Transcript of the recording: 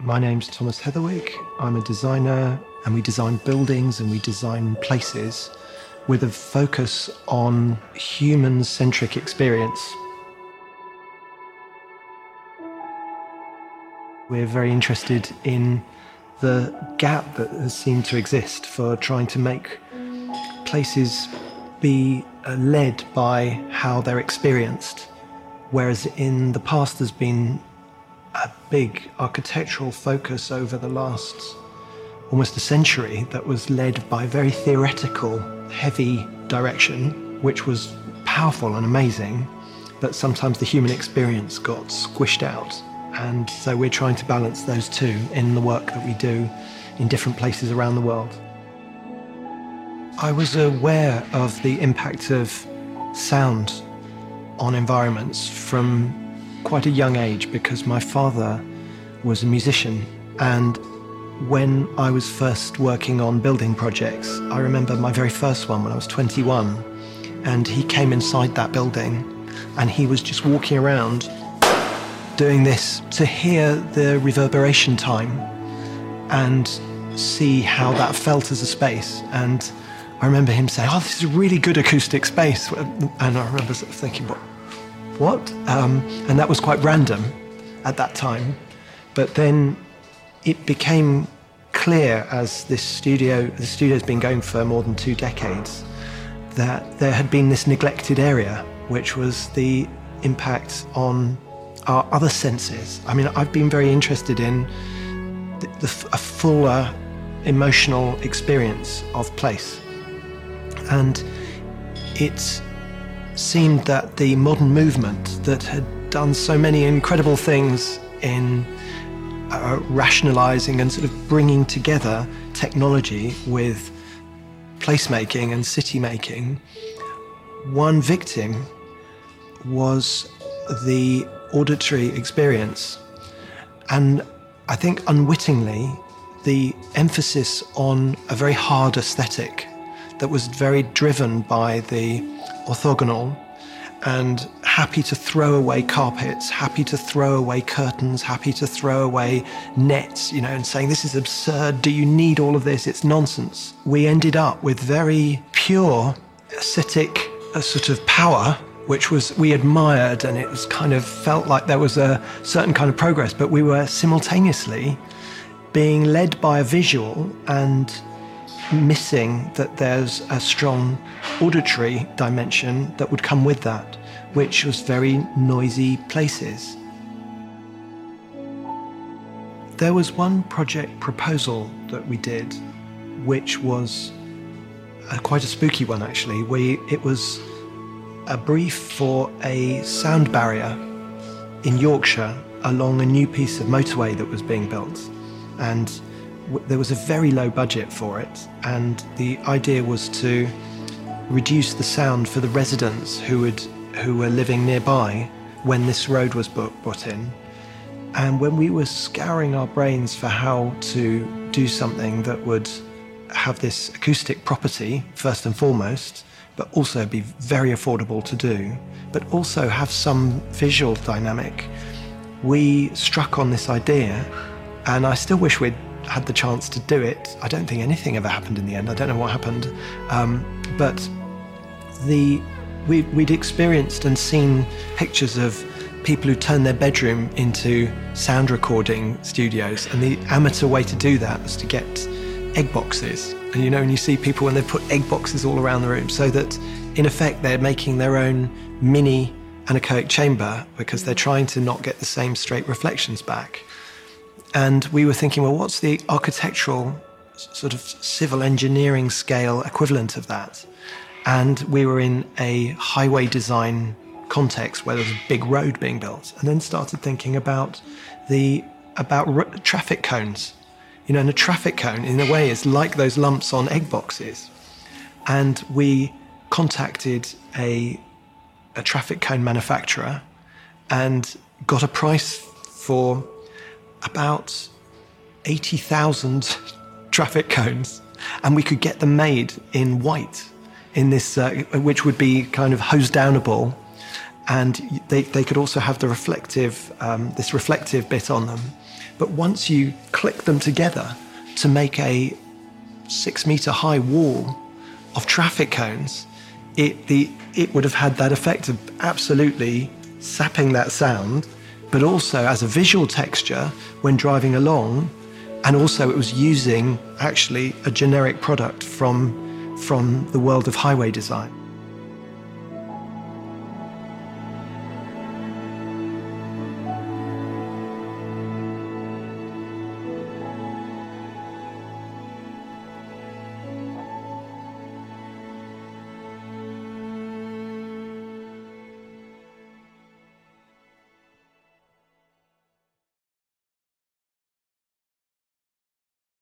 My name's Thomas Heatherwick. I'm a designer, and we design buildings and we design places with a focus on human centric experience. We're very interested in the gap that has seemed to exist for trying to make places be uh, led by how they're experienced. Whereas in the past, there's been a big architectural focus over the last almost a century that was led by very theoretical, heavy direction, which was powerful and amazing, but sometimes the human experience got squished out. And so we're trying to balance those two in the work that we do in different places around the world. I was aware of the impact of sound on environments from quite a young age because my father was a musician and when I was first working on building projects, I remember my very first one when I was 21, and he came inside that building and he was just walking around doing this to hear the reverberation time and see how that felt as a space. And I remember him saying, Oh, this is a really good acoustic space. And I remember sort of thinking, What? What? Um, and that was quite random at that time. But then it became clear as this studio, the studio's been going for more than two decades, that there had been this neglected area, which was the impact on our other senses. I mean, I've been very interested in the, the, a fuller emotional experience of place. And it seemed that the modern movement that had done so many incredible things in uh, rationalizing and sort of bringing together technology with placemaking and city making, one victim was the auditory experience. And I think unwittingly, the emphasis on a very hard aesthetic that was very driven by the orthogonal and happy to throw away carpets, happy to throw away curtains, happy to throw away nets, you know, and saying, This is absurd. Do you need all of this? It's nonsense. We ended up with very pure ascetic a sort of power, which was we admired, and it was kind of felt like there was a certain kind of progress, but we were simultaneously being led by a visual and missing that there's a strong auditory dimension that would come with that, which was very noisy places. There was one project proposal that we did, which was a, quite a spooky one actually. We, it was a brief for a sound barrier in Yorkshire along a new piece of motorway that was being built. And there was a very low budget for it, and the idea was to reduce the sound for the residents who would who were living nearby when this road was brought in. And when we were scouring our brains for how to do something that would have this acoustic property first and foremost, but also be very affordable to do, but also have some visual dynamic, we struck on this idea. And I still wish we'd had the chance to do it. I don't think anything ever happened in the end. I don't know what happened. Um, but the we, we'd experienced and seen pictures of people who turned their bedroom into sound recording studios. And the amateur way to do that was to get egg boxes. And you know, and you see people when they put egg boxes all around the room so that in effect they're making their own mini anechoic chamber because they're trying to not get the same straight reflections back. And we were thinking, well, what's the architectural sort of civil engineering scale equivalent of that? And we were in a highway design context where there was a big road being built, and then started thinking about the about r- traffic cones. You know, and a traffic cone, in a way, is like those lumps on egg boxes. And we contacted a a traffic cone manufacturer and got a price for about 80,000 traffic cones, and we could get them made in white, in this, uh, which would be kind of hose downable and they, they could also have the reflective, um, this reflective bit on them. But once you click them together to make a six meter high wall of traffic cones, it, the, it would have had that effect of absolutely sapping that sound, but also as a visual texture when driving along. And also, it was using actually a generic product from, from the world of highway design.